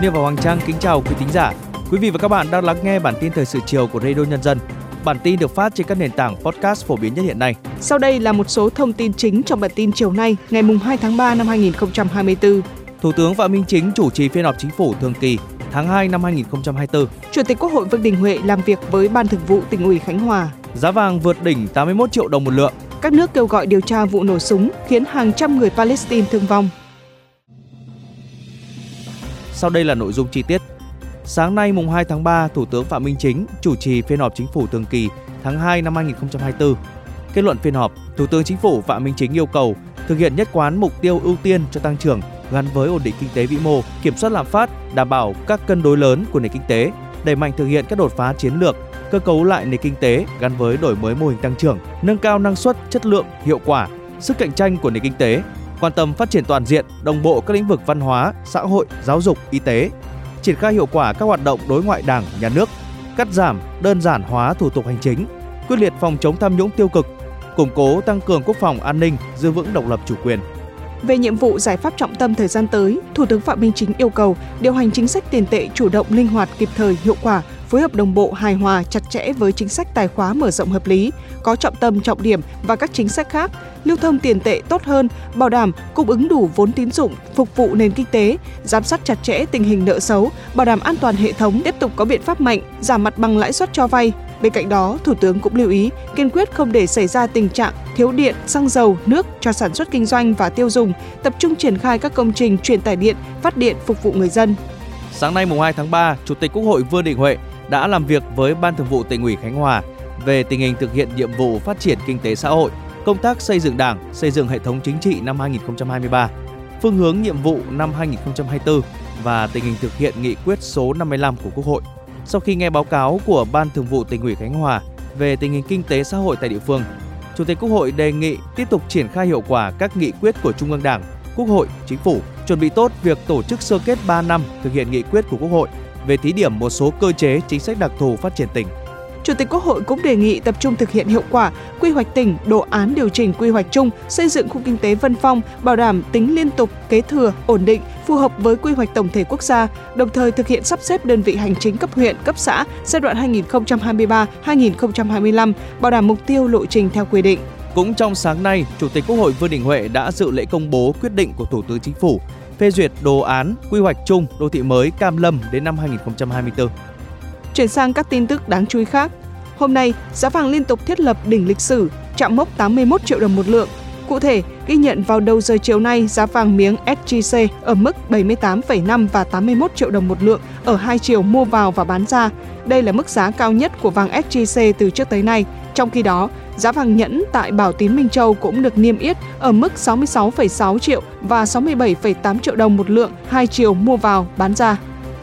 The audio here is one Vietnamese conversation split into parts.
Tuấn Hiệp và Hoàng Trang kính chào quý thính giả. Quý vị và các bạn đang lắng nghe bản tin thời sự chiều của Radio Nhân dân. Bản tin được phát trên các nền tảng podcast phổ biến nhất hiện nay. Sau đây là một số thông tin chính trong bản tin chiều nay, ngày 2 tháng 3 năm 2024. Thủ tướng Phạm Minh Chính chủ trì phiên họp chính phủ thường kỳ tháng 2 năm 2024. Chủ tịch Quốc hội Vương Đình Huệ làm việc với Ban Thường vụ tỉnh ủy Khánh Hòa. Giá vàng vượt đỉnh 81 triệu đồng một lượng. Các nước kêu gọi điều tra vụ nổ súng khiến hàng trăm người Palestine thương vong. Sau đây là nội dung chi tiết. Sáng nay mùng 2 tháng 3, Thủ tướng Phạm Minh Chính chủ trì phiên họp chính phủ thường kỳ tháng 2 năm 2024. Kết luận phiên họp, Thủ tướng Chính phủ Phạm Minh Chính yêu cầu thực hiện nhất quán mục tiêu ưu tiên cho tăng trưởng gắn với ổn định kinh tế vĩ mô, kiểm soát lạm phát, đảm bảo các cân đối lớn của nền kinh tế, đẩy mạnh thực hiện các đột phá chiến lược, cơ cấu lại nền kinh tế gắn với đổi mới mô hình tăng trưởng, nâng cao năng suất, chất lượng, hiệu quả, sức cạnh tranh của nền kinh tế, quan tâm phát triển toàn diện, đồng bộ các lĩnh vực văn hóa, xã hội, giáo dục, y tế, triển khai hiệu quả các hoạt động đối ngoại Đảng, nhà nước, cắt giảm, đơn giản hóa thủ tục hành chính, quyết liệt phòng chống tham nhũng tiêu cực, củng cố tăng cường quốc phòng an ninh, giữ vững độc lập chủ quyền. Về nhiệm vụ giải pháp trọng tâm thời gian tới, Thủ tướng Phạm Minh Chính yêu cầu điều hành chính sách tiền tệ chủ động, linh hoạt, kịp thời, hiệu quả, phối hợp đồng bộ, hài hòa, chặt chẽ với chính sách tài khóa mở rộng hợp lý, có trọng tâm, trọng điểm và các chính sách khác, lưu thông tiền tệ tốt hơn, bảo đảm cung ứng đủ vốn tín dụng phục vụ nền kinh tế, giám sát chặt chẽ tình hình nợ xấu, bảo đảm an toàn hệ thống, tiếp tục có biện pháp mạnh, giảm mặt bằng lãi suất cho vay, Bên cạnh đó, Thủ tướng cũng lưu ý kiên quyết không để xảy ra tình trạng thiếu điện, xăng dầu, nước cho sản xuất kinh doanh và tiêu dùng, tập trung triển khai các công trình truyền tải điện, phát điện phục vụ người dân. Sáng nay mùng 2 tháng 3, Chủ tịch Quốc hội Vương Đình Huệ đã làm việc với Ban Thường vụ tỉnh ủy Khánh Hòa về tình hình thực hiện nhiệm vụ phát triển kinh tế xã hội, công tác xây dựng Đảng, xây dựng hệ thống chính trị năm 2023, phương hướng nhiệm vụ năm 2024 và tình hình thực hiện nghị quyết số 55 của Quốc hội. Sau khi nghe báo cáo của Ban Thường vụ tỉnh ủy Khánh Hòa về tình hình kinh tế xã hội tại địa phương, Chủ tịch Quốc hội đề nghị tiếp tục triển khai hiệu quả các nghị quyết của Trung ương Đảng, Quốc hội, Chính phủ, chuẩn bị tốt việc tổ chức sơ kết 3 năm thực hiện nghị quyết của Quốc hội về thí điểm một số cơ chế chính sách đặc thù phát triển tỉnh Chủ tịch Quốc hội cũng đề nghị tập trung thực hiện hiệu quả quy hoạch tỉnh, đồ án điều chỉnh quy hoạch chung, xây dựng khu kinh tế Vân Phong, bảo đảm tính liên tục, kế thừa, ổn định, phù hợp với quy hoạch tổng thể quốc gia, đồng thời thực hiện sắp xếp đơn vị hành chính cấp huyện, cấp xã giai đoạn 2023-2025, bảo đảm mục tiêu lộ trình theo quy định. Cũng trong sáng nay, Chủ tịch Quốc hội Vương Đình Huệ đã dự lễ công bố quyết định của Thủ tướng Chính phủ phê duyệt đồ án quy hoạch chung đô thị mới Cam Lâm đến năm 2024. Chuyển sang các tin tức đáng chú ý khác. Hôm nay, giá vàng liên tục thiết lập đỉnh lịch sử, chạm mốc 81 triệu đồng một lượng. Cụ thể, ghi nhận vào đầu giờ chiều nay, giá vàng miếng SJC ở mức 78,5 và 81 triệu đồng một lượng ở hai chiều mua vào và bán ra. Đây là mức giá cao nhất của vàng SJC từ trước tới nay. Trong khi đó, giá vàng nhẫn tại Bảo Tín Minh Châu cũng được niêm yết ở mức 66,6 triệu và 67,8 triệu đồng một lượng hai chiều mua vào bán ra.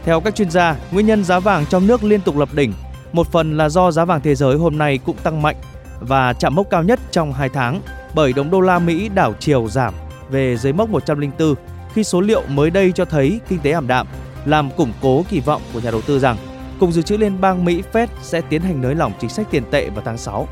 Theo các chuyên gia, nguyên nhân giá vàng trong nước liên tục lập đỉnh, một phần là do giá vàng thế giới hôm nay cũng tăng mạnh và chạm mốc cao nhất trong 2 tháng bởi đồng đô la Mỹ đảo chiều giảm về dưới mốc 104 khi số liệu mới đây cho thấy kinh tế ảm đạm, làm củng cố kỳ vọng của nhà đầu tư rằng Cục Dự trữ Liên bang Mỹ Fed sẽ tiến hành nới lỏng chính sách tiền tệ vào tháng 6.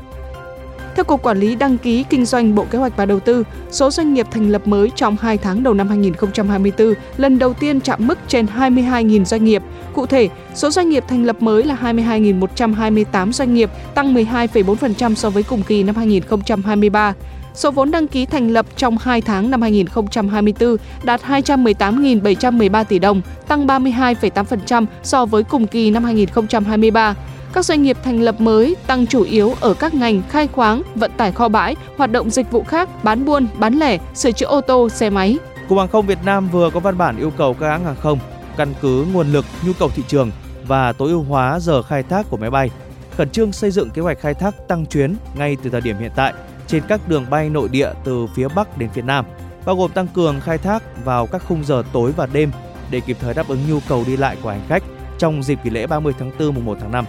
Theo Cục Quản lý Đăng ký Kinh doanh Bộ Kế hoạch và Đầu tư, số doanh nghiệp thành lập mới trong 2 tháng đầu năm 2024 lần đầu tiên chạm mức trên 22.000 doanh nghiệp. Cụ thể, số doanh nghiệp thành lập mới là 22.128 doanh nghiệp, tăng 12,4% so với cùng kỳ năm 2023. Số vốn đăng ký thành lập trong 2 tháng năm 2024 đạt 218.713 tỷ đồng, tăng 32,8% so với cùng kỳ năm 2023. Các doanh nghiệp thành lập mới tăng chủ yếu ở các ngành khai khoáng, vận tải kho bãi, hoạt động dịch vụ khác, bán buôn, bán lẻ, sửa chữa ô tô, xe máy. Cục Hàng không Việt Nam vừa có văn bản yêu cầu các hãng hàng không căn cứ nguồn lực, nhu cầu thị trường và tối ưu hóa giờ khai thác của máy bay, khẩn trương xây dựng kế hoạch khai thác tăng chuyến ngay từ thời điểm hiện tại trên các đường bay nội địa từ phía Bắc đến phía Nam, bao gồm tăng cường khai thác vào các khung giờ tối và đêm để kịp thời đáp ứng nhu cầu đi lại của hành khách trong dịp nghỉ lễ 30 tháng 4 mùng 1 tháng 5.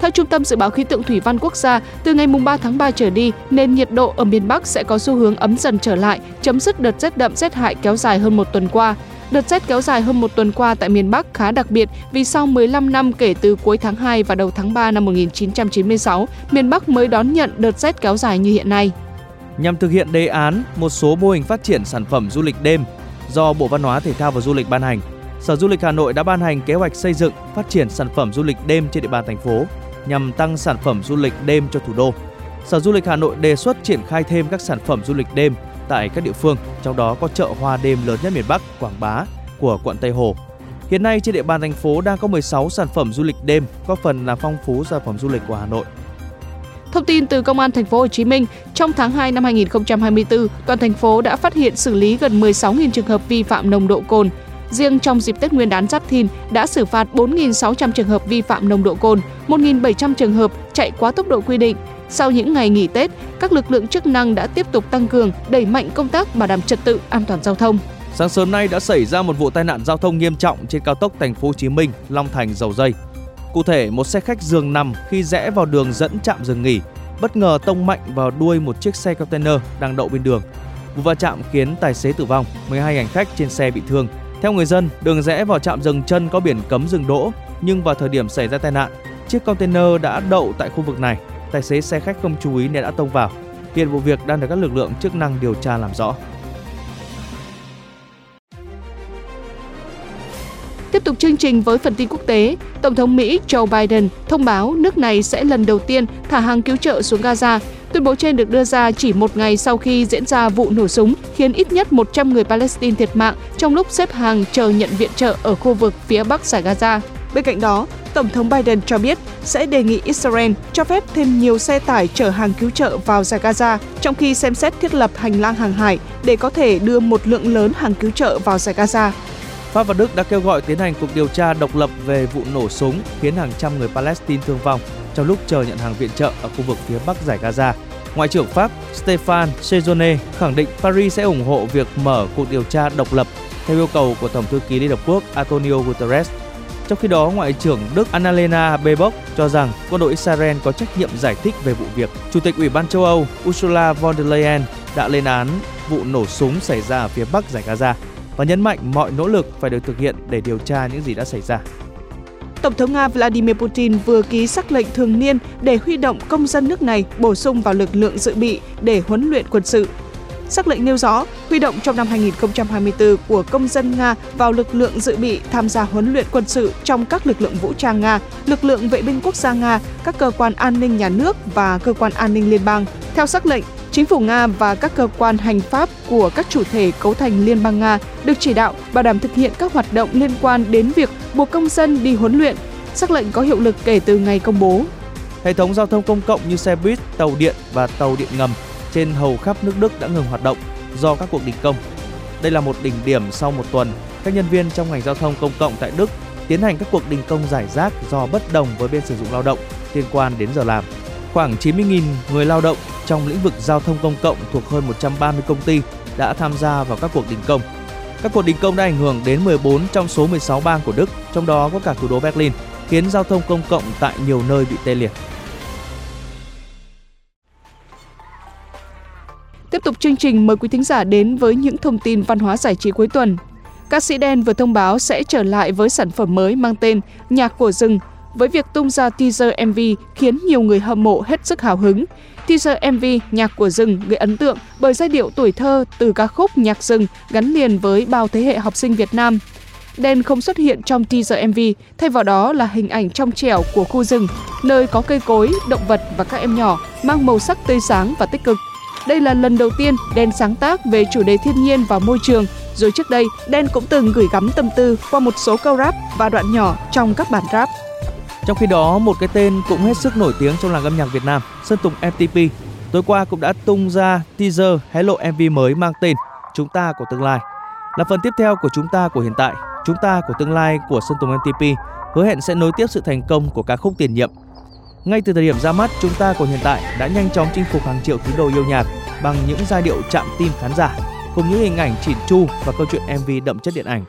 Theo Trung tâm Dự báo Khí tượng Thủy văn Quốc gia, từ ngày 3 tháng 3 trở đi, nền nhiệt độ ở miền Bắc sẽ có xu hướng ấm dần trở lại, chấm dứt đợt rét đậm rét hại kéo dài hơn một tuần qua. Đợt rét kéo dài hơn một tuần qua tại miền Bắc khá đặc biệt vì sau 15 năm kể từ cuối tháng 2 và đầu tháng 3 năm 1996, miền Bắc mới đón nhận đợt rét kéo dài như hiện nay. Nhằm thực hiện đề án một số mô hình phát triển sản phẩm du lịch đêm do Bộ Văn hóa Thể thao và Du lịch ban hành, Sở Du lịch Hà Nội đã ban hành kế hoạch xây dựng, phát triển sản phẩm du lịch đêm trên địa bàn thành phố nhằm tăng sản phẩm du lịch đêm cho thủ đô. Sở Du lịch Hà Nội đề xuất triển khai thêm các sản phẩm du lịch đêm tại các địa phương, trong đó có chợ hoa đêm lớn nhất miền Bắc, Quảng Bá của quận Tây Hồ. Hiện nay trên địa bàn thành phố đang có 16 sản phẩm du lịch đêm, góp phần làm phong phú sản phẩm du lịch của Hà Nội. Thông tin từ Công an thành phố Hồ Chí Minh, trong tháng 2 năm 2024, toàn thành phố đã phát hiện xử lý gần 16.000 trường hợp vi phạm nồng độ cồn. Riêng trong dịp Tết Nguyên đán Giáp Thìn đã xử phạt 4.600 trường hợp vi phạm nồng độ cồn, 1.700 trường hợp chạy quá tốc độ quy định. Sau những ngày nghỉ Tết, các lực lượng chức năng đã tiếp tục tăng cường, đẩy mạnh công tác bảo đảm trật tự an toàn giao thông. Sáng sớm nay đã xảy ra một vụ tai nạn giao thông nghiêm trọng trên cao tốc Thành phố Hồ Chí Minh, Long Thành, Dầu Dây. Cụ thể, một xe khách giường nằm khi rẽ vào đường dẫn trạm dừng nghỉ, bất ngờ tông mạnh vào đuôi một chiếc xe container đang đậu bên đường. Vụ va chạm khiến tài xế tử vong, 12 hành khách trên xe bị thương. Theo người dân, đường rẽ vào trạm dừng chân có biển cấm dừng đỗ, nhưng vào thời điểm xảy ra tai nạn, chiếc container đã đậu tại khu vực này. Tài xế xe khách không chú ý nên đã tông vào. Hiện vụ việc đang được các lực lượng chức năng điều tra làm rõ. Tiếp tục chương trình với phần tin quốc tế, Tổng thống Mỹ Joe Biden thông báo nước này sẽ lần đầu tiên thả hàng cứu trợ xuống Gaza. Tuyên bố trên được đưa ra chỉ một ngày sau khi diễn ra vụ nổ súng khiến ít nhất 100 người Palestine thiệt mạng trong lúc xếp hàng chờ nhận viện trợ ở khu vực phía bắc giải Gaza. Bên cạnh đó, Tổng thống Biden cho biết sẽ đề nghị Israel cho phép thêm nhiều xe tải chở hàng cứu trợ vào giải Gaza, trong khi xem xét thiết lập hành lang hàng hải để có thể đưa một lượng lớn hàng cứu trợ vào giải Gaza. Pháp và Đức đã kêu gọi tiến hành cuộc điều tra độc lập về vụ nổ súng khiến hàng trăm người Palestine thương vong trong lúc chờ nhận hàng viện trợ ở khu vực phía bắc giải Gaza. Ngoại trưởng Pháp Stéphane Sejourné khẳng định Paris sẽ ủng hộ việc mở cuộc điều tra độc lập theo yêu cầu của Tổng thư ký Liên Hợp Quốc Antonio Guterres. Trong khi đó, Ngoại trưởng Đức Annalena Baerbock cho rằng quân đội Israel có trách nhiệm giải thích về vụ việc. Chủ tịch Ủy ban châu Âu Ursula von der Leyen đã lên án vụ nổ súng xảy ra ở phía bắc giải Gaza và nhấn mạnh mọi nỗ lực phải được thực hiện để điều tra những gì đã xảy ra. Tổng thống Nga Vladimir Putin vừa ký sắc lệnh thường niên để huy động công dân nước này bổ sung vào lực lượng dự bị để huấn luyện quân sự. Sắc lệnh nêu rõ, huy động trong năm 2024 của công dân Nga vào lực lượng dự bị tham gia huấn luyện quân sự trong các lực lượng vũ trang Nga, lực lượng vệ binh quốc gia Nga, các cơ quan an ninh nhà nước và cơ quan an ninh liên bang. Theo sắc lệnh, Chính phủ Nga và các cơ quan hành pháp của các chủ thể cấu thành Liên bang Nga được chỉ đạo bảo đảm thực hiện các hoạt động liên quan đến việc buộc công dân đi huấn luyện. Sắc lệnh có hiệu lực kể từ ngày công bố. Hệ thống giao thông công cộng như xe buýt, tàu điện và tàu điện ngầm trên hầu khắp nước Đức đã ngừng hoạt động do các cuộc đình công. Đây là một đỉnh điểm sau một tuần, các nhân viên trong ngành giao thông công cộng tại Đức tiến hành các cuộc đình công giải rác do bất đồng với bên sử dụng lao động liên quan đến giờ làm. Khoảng 90.000 người lao động trong lĩnh vực giao thông công cộng thuộc hơn 130 công ty đã tham gia vào các cuộc đình công. Các cuộc đình công đã ảnh hưởng đến 14 trong số 16 bang của Đức, trong đó có cả thủ đô Berlin, khiến giao thông công cộng tại nhiều nơi bị tê liệt. Tiếp tục chương trình mời quý thính giả đến với những thông tin văn hóa giải trí cuối tuần. Ca sĩ Đen vừa thông báo sẽ trở lại với sản phẩm mới mang tên Nhạc của rừng với việc tung ra teaser MV khiến nhiều người hâm mộ hết sức hào hứng. Teaser MV Nhạc của rừng gây ấn tượng bởi giai điệu tuổi thơ từ ca khúc Nhạc rừng gắn liền với bao thế hệ học sinh Việt Nam. Đen không xuất hiện trong teaser MV, thay vào đó là hình ảnh trong trẻo của khu rừng, nơi có cây cối, động vật và các em nhỏ, mang màu sắc tươi sáng và tích cực. Đây là lần đầu tiên Đen sáng tác về chủ đề thiên nhiên và môi trường, rồi trước đây Đen cũng từng gửi gắm tâm tư qua một số câu rap và đoạn nhỏ trong các bản rap. Trong khi đó, một cái tên cũng hết sức nổi tiếng trong làng âm nhạc Việt Nam, Sơn Tùng MTP, tối qua cũng đã tung ra teaser hé lộ MV mới mang tên Chúng ta của tương lai. Là phần tiếp theo của Chúng ta của hiện tại, Chúng ta của tương lai của Sơn Tùng MTP hứa hẹn sẽ nối tiếp sự thành công của ca khúc tiền nhiệm. Ngay từ thời điểm ra mắt, Chúng ta của hiện tại đã nhanh chóng chinh phục hàng triệu tín đồ yêu nhạc bằng những giai điệu chạm tim khán giả, cùng những hình ảnh chỉn chu và câu chuyện MV đậm chất điện ảnh.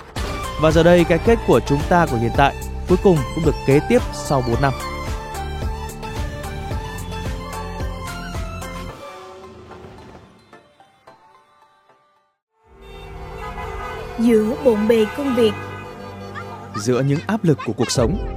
Và giờ đây, cái kết của Chúng ta của hiện tại cuối cùng cũng được kế tiếp sau 4 năm. Giữa bộn bề công việc Giữa những áp lực của cuộc sống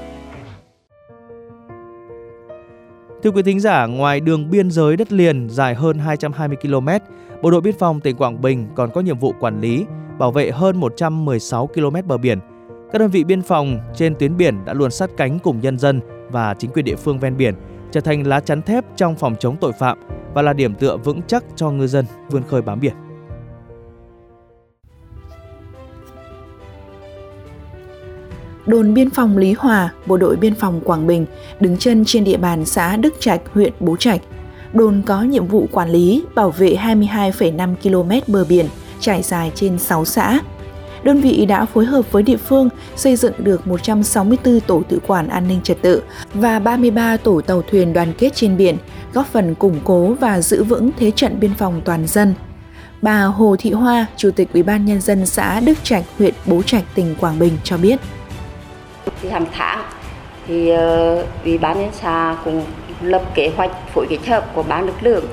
Thưa quý thính giả, ngoài đường biên giới đất liền dài hơn 220 km, Bộ đội Biên phòng tỉnh Quảng Bình còn có nhiệm vụ quản lý, bảo vệ hơn 116 km bờ biển. Các đơn vị biên phòng trên tuyến biển đã luôn sát cánh cùng nhân dân và chính quyền địa phương ven biển, trở thành lá chắn thép trong phòng chống tội phạm và là điểm tựa vững chắc cho ngư dân vươn khơi bám biển. Đồn biên phòng Lý Hòa, Bộ đội biên phòng Quảng Bình đứng chân trên địa bàn xã Đức Trạch, huyện Bố Trạch. Đồn có nhiệm vụ quản lý, bảo vệ 22,5 km bờ biển trải dài trên 6 xã. Đơn vị đã phối hợp với địa phương xây dựng được 164 tổ tự quản an ninh trật tự và 33 tổ tàu thuyền đoàn kết trên biển, góp phần củng cố và giữ vững thế trận biên phòng toàn dân. Bà Hồ Thị Hoa, Chủ tịch Ủy ban nhân dân xã Đức Trạch, huyện Bố Trạch, tỉnh Quảng Bình cho biết thì hàng tháng thì uh, ủy ban nhân xã cũng lập kế hoạch phối kết hợp của ban lực lượng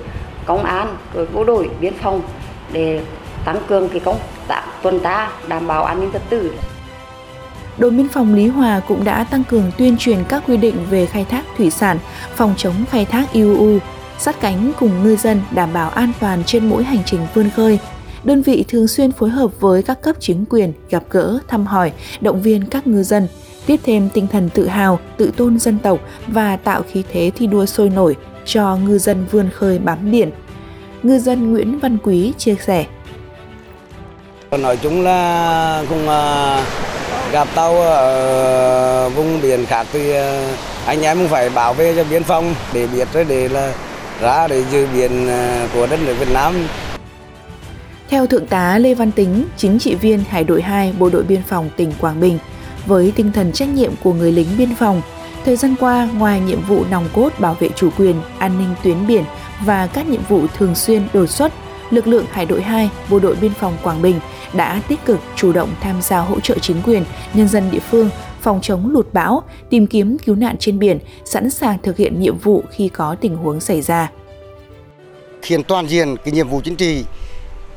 công an rồi bộ đội biên phòng để tăng cường cái công tác tuần tra đảm bảo an ninh trật tự Đồn biên phòng Lý Hòa cũng đã tăng cường tuyên truyền các quy định về khai thác thủy sản, phòng chống khai thác IUU, sát cánh cùng ngư dân đảm bảo an toàn trên mỗi hành trình vươn khơi. Đơn vị thường xuyên phối hợp với các cấp chính quyền gặp gỡ, thăm hỏi, động viên các ngư dân, tiếp thêm tinh thần tự hào, tự tôn dân tộc và tạo khí thế thi đua sôi nổi cho ngư dân vươn khơi bám biển. Ngư dân Nguyễn Văn Quý chia sẻ. Nói chung là cùng à, gặp tàu ở vùng biển khác thì à, anh em cũng phải bảo vệ cho biên phòng để biết để là ra để giữ biển à, của đất nước Việt Nam. Theo Thượng tá Lê Văn Tính, chính trị viên Hải đội 2 Bộ đội Biên phòng tỉnh Quảng Bình, với tinh thần trách nhiệm của người lính biên phòng. Thời gian qua, ngoài nhiệm vụ nòng cốt bảo vệ chủ quyền, an ninh tuyến biển và các nhiệm vụ thường xuyên đột xuất, lực lượng Hải đội 2, Bộ đội Biên phòng Quảng Bình đã tích cực chủ động tham gia hỗ trợ chính quyền, nhân dân địa phương phòng chống lụt bão, tìm kiếm cứu nạn trên biển, sẵn sàng thực hiện nhiệm vụ khi có tình huống xảy ra. Khiến toàn diện cái nhiệm vụ chính trị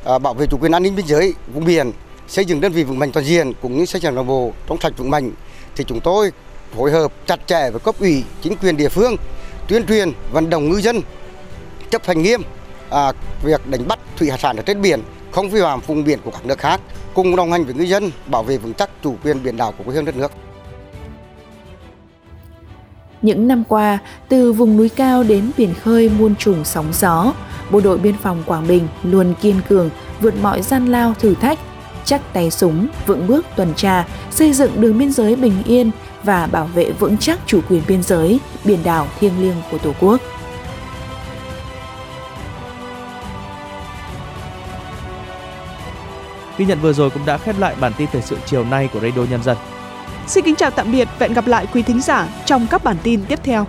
à, bảo vệ chủ quyền an ninh biên giới vùng biển xây dựng đơn vị vững mạnh toàn diện cũng như xây dựng đảng bộ trong sạch vững mạnh thì chúng tôi phối hợp chặt chẽ với cấp ủy chính quyền địa phương tuyên truyền vận động ngư dân chấp hành nghiêm à, việc đánh bắt thủy hải sản ở trên biển không vi phạm vùng biển của các nước khác cùng đồng hành với ngư dân bảo vệ vững chắc chủ quyền biển đảo của quê hương đất nước. Những năm qua, từ vùng núi cao đến biển khơi muôn trùng sóng gió, Bộ đội Biên phòng Quảng Bình luôn kiên cường, vượt mọi gian lao thử thách, chắc tay súng, vững bước tuần tra, xây dựng đường biên giới bình yên và bảo vệ vững chắc chủ quyền biên giới, biển đảo thiêng liêng của Tổ quốc. Ghi nhận vừa rồi cũng đã khép lại bản tin thời sự chiều nay của Radio Nhân dân. Xin kính chào tạm biệt và hẹn gặp lại quý thính giả trong các bản tin tiếp theo.